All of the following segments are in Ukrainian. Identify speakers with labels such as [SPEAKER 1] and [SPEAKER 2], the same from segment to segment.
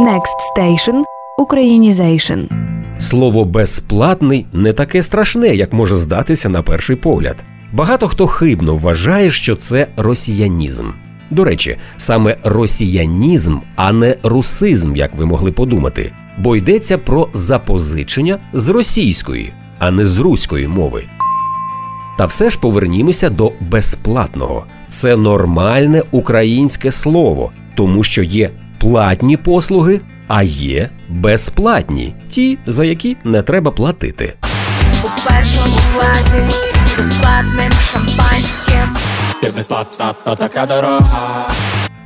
[SPEAKER 1] Next Station – Українізейшн.
[SPEAKER 2] Слово безплатний не таке страшне, як може здатися на перший погляд. Багато хто хибно вважає, що це росіянізм. До речі, саме росіянізм, а не русизм, як ви могли подумати, бо йдеться про запозичення з російської, а не з руської мови. Та все ж повернімося до безплатного. Це нормальне українське слово, тому що є платні послуги, а є безплатні, ті, за які не треба платити.
[SPEAKER 3] у першому класі з безплатним шампанським.
[SPEAKER 4] Ти безплатна, то така дорога.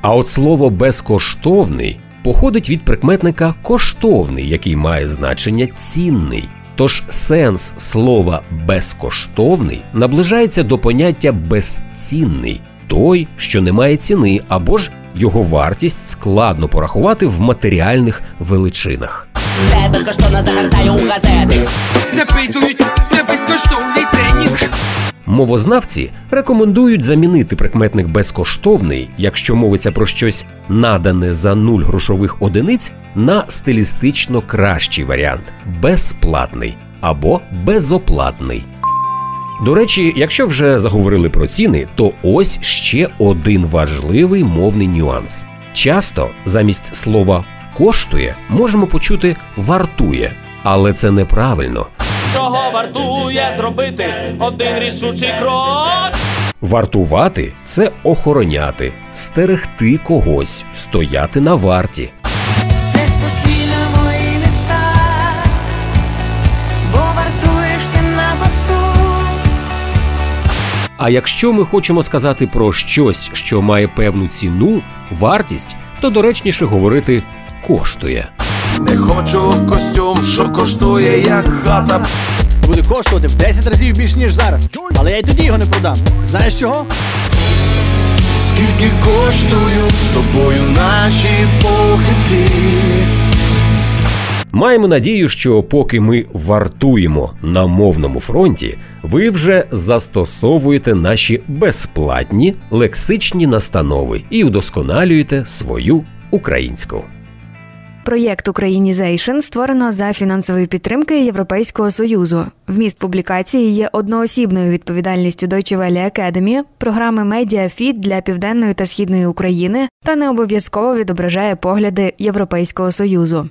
[SPEAKER 2] А от слово безкоштовний походить від прикметника коштовний, який має значення цінний. Тож сенс слова безкоштовний наближається до поняття безцінний, той, що не має ціни, або ж його вартість складно порахувати в матеріальних величинах.
[SPEAKER 5] Це безкоштовно загортаю у газети.
[SPEAKER 6] запитують на безкоштовний тренінг.
[SPEAKER 2] Мовознавці рекомендують замінити прикметник безкоштовний, якщо мовиться про щось надане за нуль грошових одиниць, на стилістично кращий варіант безплатний або безоплатний. До речі, якщо вже заговорили про ціни, то ось ще один важливий мовний нюанс. Часто замість слова коштує можемо почути вартує, але це неправильно.
[SPEAKER 5] Чого вартує зробити один рішучий крок?
[SPEAKER 2] Вартувати це охороняти, стерегти когось, стояти на варті. А якщо ми хочемо сказати про щось, що має певну ціну, вартість, то доречніше говорити коштує.
[SPEAKER 7] Не хочу костюм, що коштує як хата.
[SPEAKER 8] буде коштувати в 10 разів більше, ніж зараз. Але я й тоді його не продам. Знаєш чого?
[SPEAKER 7] Скільки коштують з тобою наші похибки?
[SPEAKER 2] Маємо надію, що поки ми вартуємо на мовному фронті, ви вже застосовуєте наші безплатні лексичні настанови і удосконалюєте свою українську.
[SPEAKER 1] Проєкт Українізейшн створено за фінансової підтримки Європейського союзу. Вміст публікації є одноосібною відповідальністю Deutsche Welle Academy, програми Медіафіт для південної та східної України та не обов'язково відображає погляди Європейського союзу.